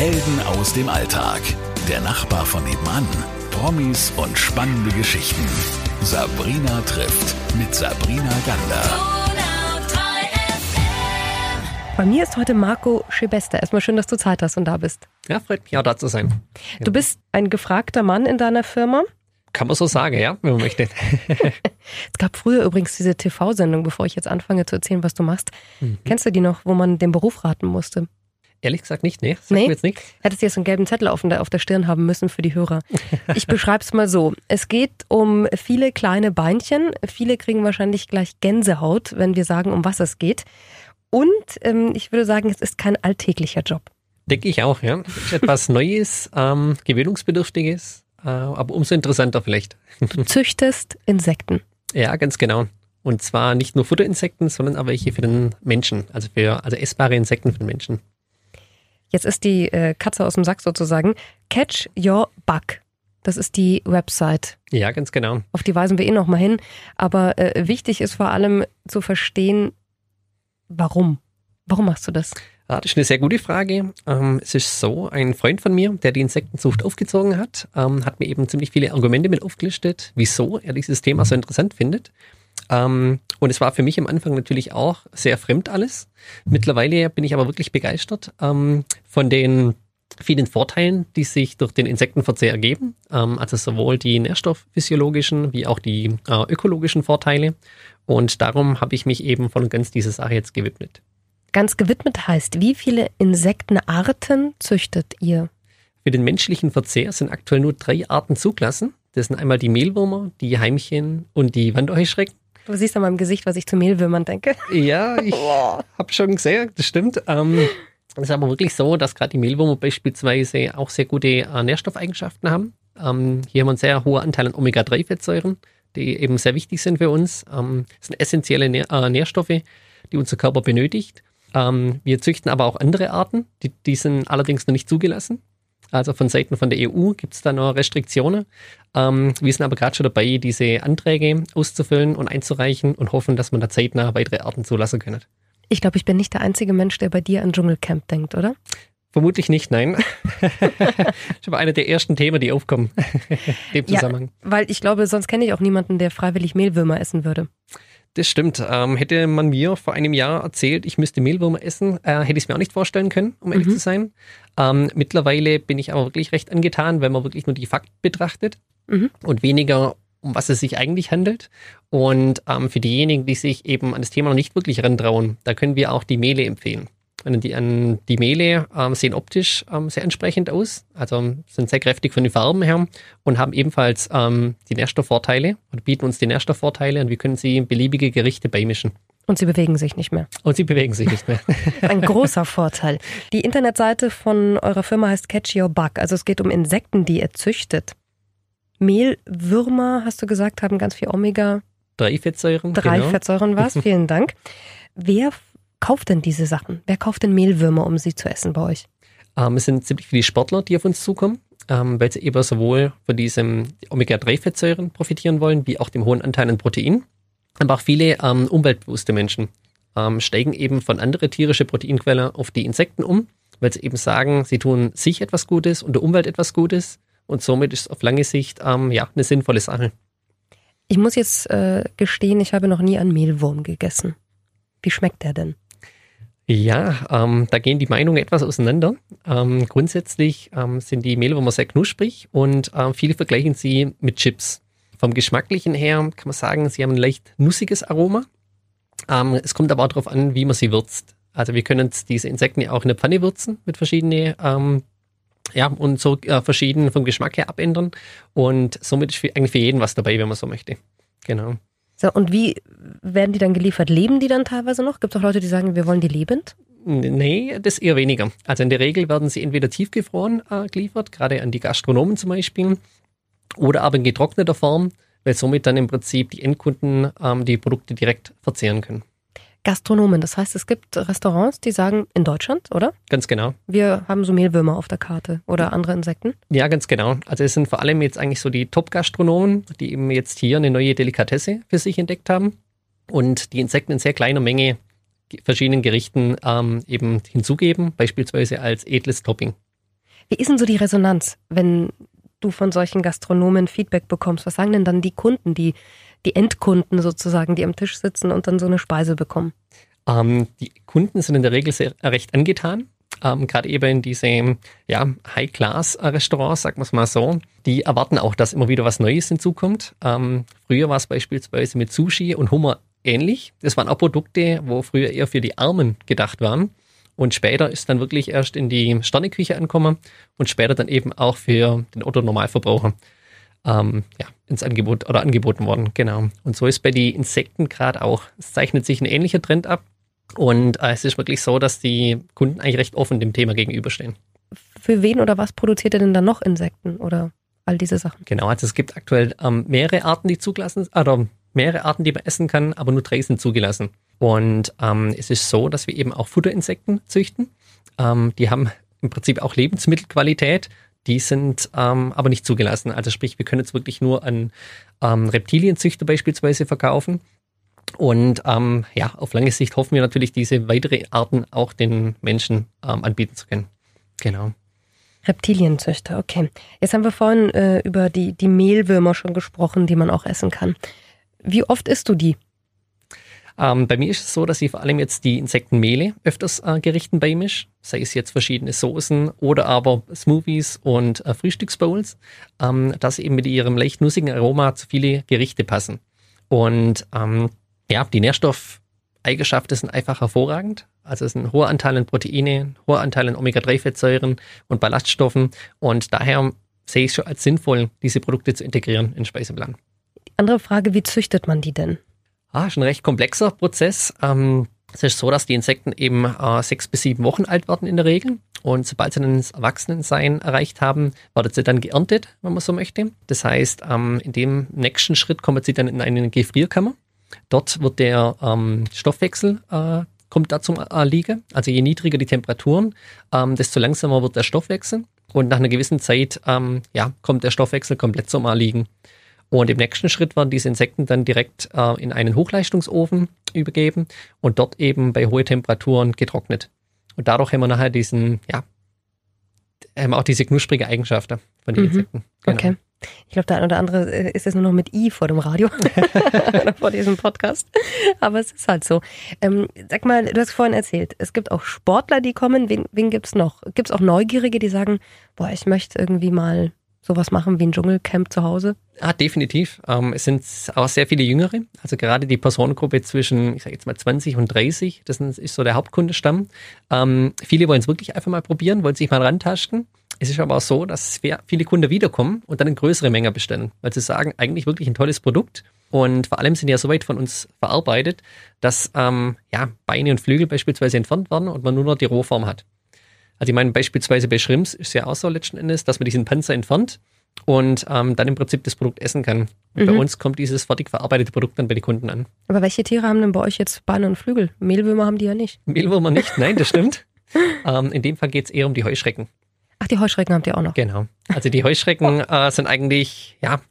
Helden aus dem Alltag. Der Nachbar von nebenan. Promis und spannende Geschichten. Sabrina trifft mit Sabrina Gander. Bei mir ist heute Marco Schibester. Erstmal schön, dass du Zeit hast und da bist. Ja, freut mich auch da zu sein. Du bist ein gefragter Mann in deiner Firma. Kann man so sagen, ja, wenn man möchte. es gab früher übrigens diese TV-Sendung, bevor ich jetzt anfange zu erzählen, was du machst. Mhm. Kennst du die noch, wo man den Beruf raten musste? Ehrlich gesagt nicht, nee. Sagt nee. Mir jetzt nichts. Hättest du jetzt einen gelben Zettel auf der, auf der Stirn haben müssen für die Hörer. Ich beschreibe es mal so. Es geht um viele kleine Beinchen. Viele kriegen wahrscheinlich gleich Gänsehaut, wenn wir sagen, um was es geht. Und ähm, ich würde sagen, es ist kein alltäglicher Job. Denke ich auch, ja. Etwas Neues, ähm, Gewöhnungsbedürftiges, äh, aber umso interessanter vielleicht. Du züchtest Insekten. Ja, ganz genau. Und zwar nicht nur Futterinsekten, sondern auch welche für den Menschen, also für also essbare Insekten für den Menschen. Jetzt ist die äh, Katze aus dem Sack sozusagen. Catch Your Bug. Das ist die Website. Ja, ganz genau. Auf die weisen wir eh nochmal hin. Aber äh, wichtig ist vor allem zu verstehen, Warum? Warum machst du das? Ja, das ist eine sehr gute Frage. Ähm, es ist so, ein Freund von mir, der die Insektenzucht aufgezogen hat, ähm, hat mir eben ziemlich viele Argumente mit aufgelistet, wieso er dieses Thema so interessant findet. Ähm, und es war für mich am Anfang natürlich auch sehr fremd alles. Mittlerweile bin ich aber wirklich begeistert ähm, von den vielen Vorteilen, die sich durch den Insektenverzehr ergeben. Ähm, also sowohl die nährstoffphysiologischen wie auch die äh, ökologischen Vorteile. Und darum habe ich mich eben voll und ganz dieser Sache jetzt gewidmet. Ganz gewidmet heißt, wie viele Insektenarten züchtet ihr? Für den menschlichen Verzehr sind aktuell nur drei Arten zugelassen. Das sind einmal die Mehlwürmer, die Heimchen und die Wandheuschrecken. Du siehst an meinem Gesicht, was ich zu Mehlwürmern denke. Ja, ich habe schon gesehen, das stimmt. Ähm, es ist aber wirklich so, dass gerade die Mehlwürmer beispielsweise auch sehr gute äh, Nährstoffeigenschaften haben. Ähm, hier haben wir einen sehr hohen Anteil an Omega-3-Fettsäuren, die eben sehr wichtig sind für uns. Ähm, das sind essentielle Nähr äh, Nährstoffe, die unser Körper benötigt. Ähm, wir züchten aber auch andere Arten, die, die sind allerdings noch nicht zugelassen. Also von Seiten von der EU gibt es da noch Restriktionen. Ähm, wir sind aber gerade schon dabei, diese Anträge auszufüllen und einzureichen und hoffen, dass man da zeitnah weitere Arten zulassen können. Ich glaube, ich bin nicht der einzige Mensch, der bei dir an Dschungelcamp denkt, oder? Vermutlich nicht, nein. das ist aber eine der ersten Themen, die aufkommen dem Zusammenhang. Ja, weil ich glaube, sonst kenne ich auch niemanden, der freiwillig Mehlwürmer essen würde. Das stimmt. Ähm, hätte man mir vor einem Jahr erzählt, ich müsste Mehlwürmer essen, äh, hätte ich es mir auch nicht vorstellen können, um ehrlich mhm. zu sein. Ähm, mittlerweile bin ich aber wirklich recht angetan, wenn man wirklich nur die Fakten betrachtet mhm. und weniger um was es sich eigentlich handelt. Und ähm, für diejenigen, die sich eben an das Thema noch nicht wirklich rantrauen, da können wir auch die Mehle empfehlen. Und die, an, die Mehle ähm, sehen optisch ähm, sehr entsprechend aus, also sind sehr kräftig von den Farben her und haben ebenfalls ähm, die Nährstoffvorteile und bieten uns die Nährstoffvorteile und wir können sie in beliebige Gerichte beimischen. Und sie bewegen sich nicht mehr. Und sie bewegen sich nicht mehr. Ein großer Vorteil. Die Internetseite von eurer Firma heißt Catch Your Bug. Also es geht um Insekten, die ihr züchtet. Mehlwürmer, hast du gesagt, haben ganz viel Omega. Drei Fettsäuren. Drei genau. Fettsäuren war es, vielen Dank. Wer kauft denn diese Sachen? Wer kauft denn Mehlwürmer, um sie zu essen bei euch? Ähm, es sind ziemlich viele Sportler, die auf uns zukommen, ähm, weil sie eben sowohl von diesem Omega-3-Fettsäuren profitieren wollen, wie auch dem hohen Anteil an Protein. Aber auch viele ähm, umweltbewusste Menschen ähm, steigen eben von anderen tierischen Proteinquellen auf die Insekten um, weil sie eben sagen, sie tun sich etwas Gutes und der Umwelt etwas Gutes und somit ist es auf lange Sicht ähm, ja, eine sinnvolle Sache. Ich muss jetzt äh, gestehen, ich habe noch nie einen Mehlwurm gegessen. Wie schmeckt der denn? Ja, ähm, da gehen die Meinungen etwas auseinander. Ähm, grundsätzlich ähm, sind die Mehlwürmer sehr knusprig und äh, viele vergleichen sie mit Chips. Vom Geschmacklichen her kann man sagen, sie haben ein leicht nussiges Aroma. Ähm, es kommt aber auch darauf an, wie man sie würzt. Also wir können diese Insekten ja auch in der Pfanne würzen mit verschiedenen ähm, ja, und so äh, verschieden vom Geschmack her abändern. Und somit ist für, eigentlich für jeden was dabei, wenn man so möchte. Genau. So, und wie werden die dann geliefert? Leben die dann teilweise noch? Gibt es auch Leute, die sagen, wir wollen die lebend? Nee, das eher weniger. Also in der Regel werden sie entweder tiefgefroren äh, geliefert, gerade an die Gastronomen zum Beispiel, oder aber in getrockneter Form, weil somit dann im Prinzip die Endkunden ähm, die Produkte direkt verzehren können. Gastronomen. Das heißt, es gibt Restaurants, die sagen, in Deutschland, oder? Ganz genau. Wir haben so Mehlwürmer auf der Karte oder andere Insekten. Ja, ganz genau. Also es sind vor allem jetzt eigentlich so die Top-Gastronomen, die eben jetzt hier eine neue Delikatesse für sich entdeckt haben und die Insekten in sehr kleiner Menge verschiedenen Gerichten ähm, eben hinzugeben, beispielsweise als edles Topping. Wie ist denn so die Resonanz, wenn du von solchen Gastronomen Feedback bekommst? Was sagen denn dann die Kunden, die, die Endkunden sozusagen, die am Tisch sitzen und dann so eine Speise bekommen? Ähm, die Kunden sind in der Regel sehr, recht angetan. Ähm, Gerade eben in diese ja, High-Class-Restaurants, sagen wir es mal so, die erwarten auch, dass immer wieder was Neues hinzukommt. Ähm, früher war es beispielsweise mit Sushi und Hummer ähnlich. Das waren auch Produkte, wo früher eher für die Armen gedacht waren. Und später ist dann wirklich erst in die Sterneküche angekommen und später dann eben auch für den Otto-Normalverbraucher ähm, ja, ins Angebot oder angeboten worden. Genau. Und so ist bei den Insekten gerade auch. Es zeichnet sich ein ähnlicher Trend ab. Und äh, es ist wirklich so, dass die Kunden eigentlich recht offen dem Thema gegenüberstehen. Für wen oder was produziert ihr denn dann noch Insekten oder all diese Sachen? Genau, also es gibt aktuell ähm, mehrere Arten, die zugelassen sind, oder mehrere Arten, die man essen kann, aber nur drei sind zugelassen. Und ähm, es ist so, dass wir eben auch Futterinsekten züchten. Ähm, die haben im Prinzip auch Lebensmittelqualität. Die sind ähm, aber nicht zugelassen. Also sprich, wir können jetzt wirklich nur an ähm, Reptilienzüchter beispielsweise verkaufen. Und ähm, ja, auf lange Sicht hoffen wir natürlich, diese weitere Arten auch den Menschen ähm, anbieten zu können. Genau. Reptilienzüchter, okay. Jetzt haben wir vorhin äh, über die, die Mehlwürmer schon gesprochen, die man auch essen kann. Wie oft isst du die? Ähm, bei mir ist es so, dass ich vor allem jetzt die Insektenmehle öfters äh, Gerichten beimische, sei es jetzt verschiedene Soßen oder aber Smoothies und äh, Frühstücksbowls, ähm, dass eben mit ihrem leicht nussigen Aroma zu viele Gerichte passen. Und ähm, ja, die Nährstoffeigenschaften sind einfach hervorragend. Also es ist ein hoher Anteil an Proteine, hoher Anteil an Omega-3-Fettsäuren und Ballaststoffen. Und daher sehe ich es schon als sinnvoll, diese Produkte zu integrieren in den Speiseplan. Andere Frage, wie züchtet man die denn? Ah, schon ein recht komplexer Prozess. Ähm, es ist so, dass die Insekten eben äh, sechs bis sieben Wochen alt werden in der Regel. Und sobald sie dann das Erwachsenensein erreicht haben, werden sie dann geerntet, wenn man so möchte. Das heißt, ähm, in dem nächsten Schritt kommen sie dann in eine Gefrierkammer. Dort wird der ähm, Stoffwechsel äh, kommt da zum Erliegen. Also je niedriger die Temperaturen, ähm, desto langsamer wird der Stoffwechsel. Und nach einer gewissen Zeit ähm, ja, kommt der Stoffwechsel komplett zum Erliegen. Und im nächsten Schritt werden diese Insekten dann direkt äh, in einen Hochleistungsofen übergeben und dort eben bei hohen Temperaturen getrocknet. Und dadurch haben wir nachher diesen, ja, haben auch diese knusprige Eigenschaften von den mhm. Insekten. Genau. Okay. Ich glaube, der eine oder andere äh, ist jetzt nur noch mit I vor dem Radio oder vor diesem Podcast. Aber es ist halt so. Ähm, sag mal, du hast vorhin erzählt, es gibt auch Sportler, die kommen. Wen, wen gibt es noch? Gibt es auch Neugierige, die sagen, boah, ich möchte irgendwie mal sowas machen wie ein Dschungelcamp zu Hause? Ah, definitiv. Ähm, es sind auch sehr viele Jüngere. Also gerade die Personengruppe zwischen, ich sage jetzt mal 20 und 30, das ist so der Hauptkundestamm. Ähm, viele wollen es wirklich einfach mal probieren, wollen sich mal rantasten. Es ist aber auch so, dass viele Kunden wiederkommen und dann eine größere Menge bestellen, weil sie sagen, eigentlich wirklich ein tolles Produkt. Und vor allem sind ja so weit von uns verarbeitet, dass ähm, ja, Beine und Flügel beispielsweise entfernt werden und man nur noch die Rohform hat. Also ich meine, beispielsweise bei Shrimps ist ja auch so letzten Endes, dass man diesen Panzer entfernt und ähm, dann im Prinzip das Produkt essen kann. Und mhm. bei uns kommt dieses fertig verarbeitete Produkt dann bei den Kunden an. Aber welche Tiere haben denn bei euch jetzt Beine und Flügel? Mehlwürmer haben die ja nicht. Mehlwürmer nicht, nein, das stimmt. ähm, in dem Fall geht es eher um die Heuschrecken. Ach, die Heuschrecken habt ihr auch noch. Genau. Also die Heuschrecken oh. äh, sind eigentlich, ja,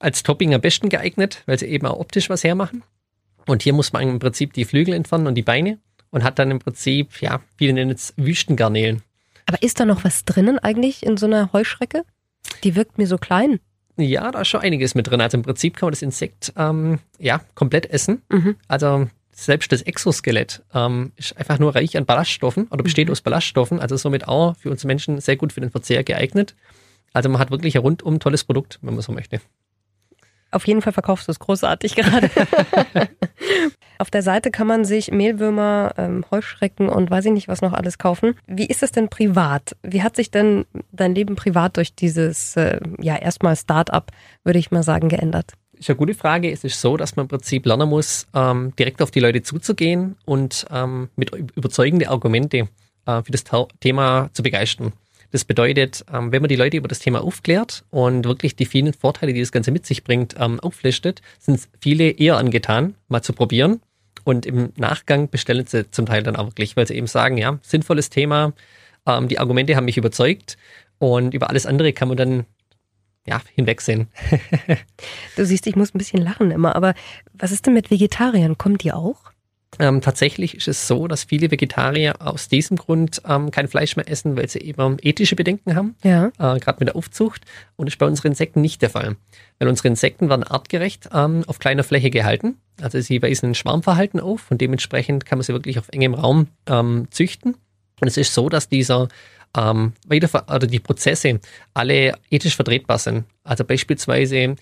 als Topping am besten geeignet, weil sie eben auch optisch was hermachen. Und hier muss man im Prinzip die Flügel entfernen und die Beine und hat dann im Prinzip, ja, viele nennen es Wüstengarnelen. Aber ist da noch was drinnen eigentlich in so einer Heuschrecke? Die wirkt mir so klein. Ja, da ist schon einiges mit drin. Also im Prinzip kann man das Insekt ähm, ja komplett essen. Mhm. Also selbst das Exoskelett ähm, ist einfach nur reich an Ballaststoffen oder besteht mhm. aus Ballaststoffen, also somit auch für uns Menschen sehr gut für den Verzehr geeignet. Also man hat wirklich ein rundum tolles Produkt, wenn man so möchte. Auf jeden Fall verkaufst du es großartig gerade. Auf der Seite kann man sich Mehlwürmer, ähm, Heuschrecken und weiß ich nicht was noch alles kaufen. Wie ist es denn privat? Wie hat sich denn dein Leben privat durch dieses, äh, ja, erstmal Start-up, würde ich mal sagen, geändert? Ist eine gute Frage. Es ist so, dass man im Prinzip lernen muss, ähm, direkt auf die Leute zuzugehen und ähm, mit überzeugende Argumente äh, für das Thema zu begeistern. Das bedeutet, ähm, wenn man die Leute über das Thema aufklärt und wirklich die vielen Vorteile, die das Ganze mit sich bringt, ähm, auflistet, sind viele eher angetan, mal zu probieren. Und im Nachgang bestellen sie zum Teil dann auch wirklich, weil sie eben sagen, ja, sinnvolles Thema, ähm, die Argumente haben mich überzeugt und über alles andere kann man dann ja, hinwegsehen. du siehst, ich muss ein bisschen lachen immer, aber was ist denn mit Vegetariern? Kommen die auch? Ähm, tatsächlich ist es so, dass viele Vegetarier aus diesem Grund ähm, kein Fleisch mehr essen, weil sie eben ethische Bedenken haben, Ja. äh, gerade mit der Aufzucht. Und das ist bei unseren Insekten nicht der Fall. Weil unsere Insekten werden artgerecht ähm, auf kleiner Fläche gehalten. Also sie weisen ein Schwarmverhalten auf und dementsprechend kann man sie wirklich auf engem Raum ähm, züchten. Und es ist so, dass dieser ähm, Weiterver oder die Prozesse alle ethisch vertretbar sind. Also beispielsweise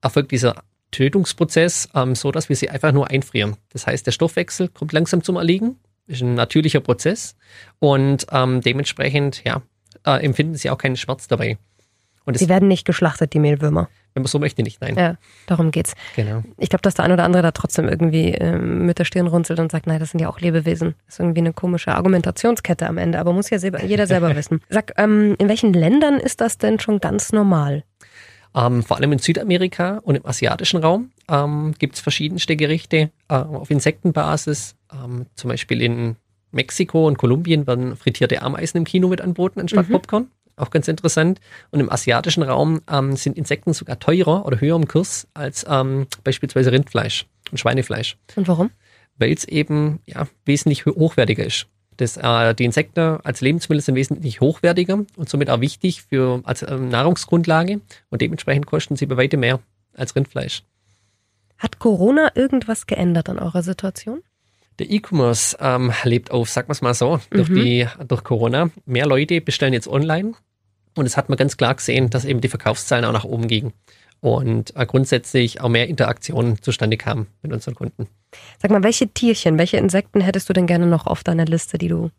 erfolgt dieser Tötungsprozess ähm, so, dass wir sie einfach nur einfrieren. Das heißt, der Stoffwechsel kommt langsam zum Erliegen, ist ein natürlicher Prozess und ähm, dementsprechend ja, äh, empfinden sie auch keinen Schmerz dabei. Und Sie werden nicht geschlachtet, die Mehlwürmer. wenn man so möchte, nicht, nein. Ja, darum geht's. Genau. Ich glaube, dass der ein oder andere da trotzdem irgendwie ähm, mit der Stirn runzelt und sagt, nein, das sind ja auch Lebewesen. Das ist irgendwie eine komische Argumentationskette am Ende, aber muss ja jeder selber wissen. Sag, ähm, in welchen Ländern ist das denn schon ganz normal? Ähm, vor allem in Südamerika und im asiatischen Raum ähm, gibt es verschiedenste Gerichte äh, auf Insektenbasis. Ähm, zum Beispiel in Mexiko und Kolumbien werden frittierte Ameisen im Kino mit anboten anstatt Popcorn. Auch ganz interessant. Und im asiatischen Raum ähm, sind Insekten sogar teurer oder höher im Kurs als ähm, beispielsweise Rindfleisch und Schweinefleisch, Und warum? weil es eben ja, wesentlich ho- hochwertiger ist. Das, äh, die Insekten als Lebensmittel sind wesentlich hochwertiger und somit auch wichtig für, als ähm, Nahrungsgrundlage und dementsprechend kosten sie bei weitem mehr als Rindfleisch. Hat Corona irgendwas geändert an eurer Situation? Der E-Commerce ähm, lebt auf, sagen wir es mal so, durch, die, durch Corona. Mehr Leute bestellen jetzt online und es hat man ganz klar gesehen, dass eben die Verkaufszahlen auch nach oben gingen und äh, grundsätzlich auch mehr Interaktionen zustande kamen mit unseren Kunden. Sag mal, welche Tierchen, welche Insekten hättest du denn gerne noch auf deiner Liste, die du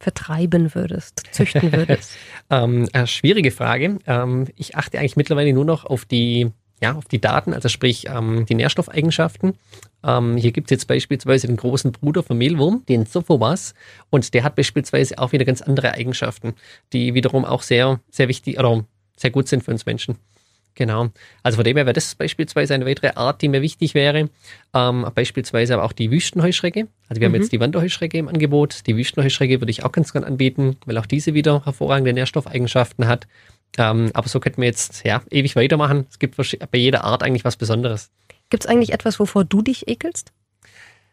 vertreiben würdest, züchten würdest? Ähm, äh, schwierige Frage. Ähm, ich achte eigentlich mittlerweile nur noch auf die, ja, auf die Daten, also sprich ähm, die Nährstoffeigenschaften. Ähm, hier gibt es jetzt beispielsweise den großen Bruder vom Mehlwurm, den Sophomas, und der hat beispielsweise auch wieder ganz andere Eigenschaften, die wiederum auch sehr, sehr wichtig oder sehr gut sind für uns Menschen. Genau. Also von dem her wäre das beispielsweise eine weitere Art, die mir wichtig wäre. Ähm, beispielsweise aber auch die Wüstenheuschrecke. Also wir haben jetzt die Wanderheuschrecke im Angebot. Die Wüstenheuschrecke würde ich auch ganz gern anbieten, weil auch diese wieder hervorragende Nährstoffeigenschaften hat. Ähm, aber so könnten wir jetzt ja ewig weitermachen. Es gibt bei jeder Art eigentlich was Besonderes. Gibt es eigentlich etwas, wovor du dich ekelst?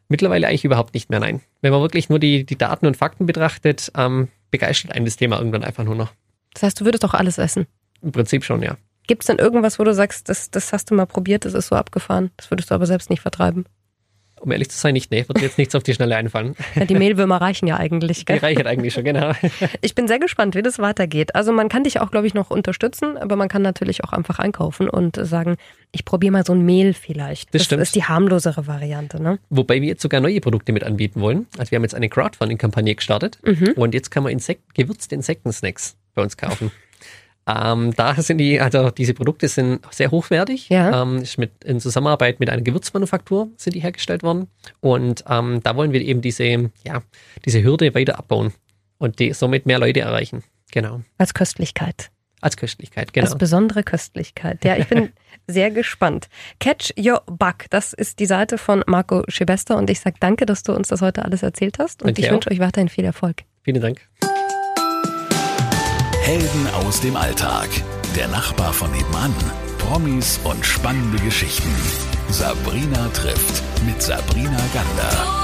Mittlerweile eigentlich überhaupt nicht mehr, nein. Wenn man wirklich nur die, die Daten und Fakten betrachtet, ähm, begeistert einen das Thema irgendwann einfach nur noch. Das heißt, du würdest doch alles essen. Im Prinzip schon, ja. Gibt es denn irgendwas, wo du sagst, das, das hast du mal probiert, das ist so abgefahren, das würdest du aber selbst nicht vertreiben? Um ehrlich zu sein, nicht. Nee, wird mir jetzt nichts auf die Schnelle einfallen. Ja, die Mehlwürmer reichen ja eigentlich. Die Gell? reicht eigentlich schon, genau. Ich bin sehr gespannt, wie das weitergeht. Also man kann dich auch, glaube ich, noch unterstützen, aber man kann natürlich auch einfach einkaufen und sagen, ich probiere mal so ein Mehl vielleicht. Das stimmt. ist die harmlosere Variante, ne? Wobei wir jetzt sogar neue Produkte mit anbieten wollen. Also wir haben jetzt eine Crowdfunding-Kampagne gestartet und jetzt kann man Insekt gewürzte Insektensnacks bei uns kaufen. Ähm, da sind die, also diese Produkte sind sehr hochwertig. Ja. Ähm, ist mit, in Zusammenarbeit mit einer Gewürzmanufaktur sind die hergestellt worden. Und ähm, da wollen wir eben diese, ja, diese Hürde weiter abbauen und die somit mehr Leute erreichen. Genau. Als Köstlichkeit. Als Köstlichkeit, genau. Als besondere Köstlichkeit. Ja, ich bin sehr gespannt. Catch Your Bug, das ist die Seite von Marco Schibester und ich sage danke, dass du uns das heute alles erzählt hast und Danke ich wünsche euch weiterhin viel Erfolg. Vielen Dank. Helden aus dem Alltag. Der Nachbar von nebenan. Promis und spannende Geschichten. Sabrina trifft mit Sabrina Gander.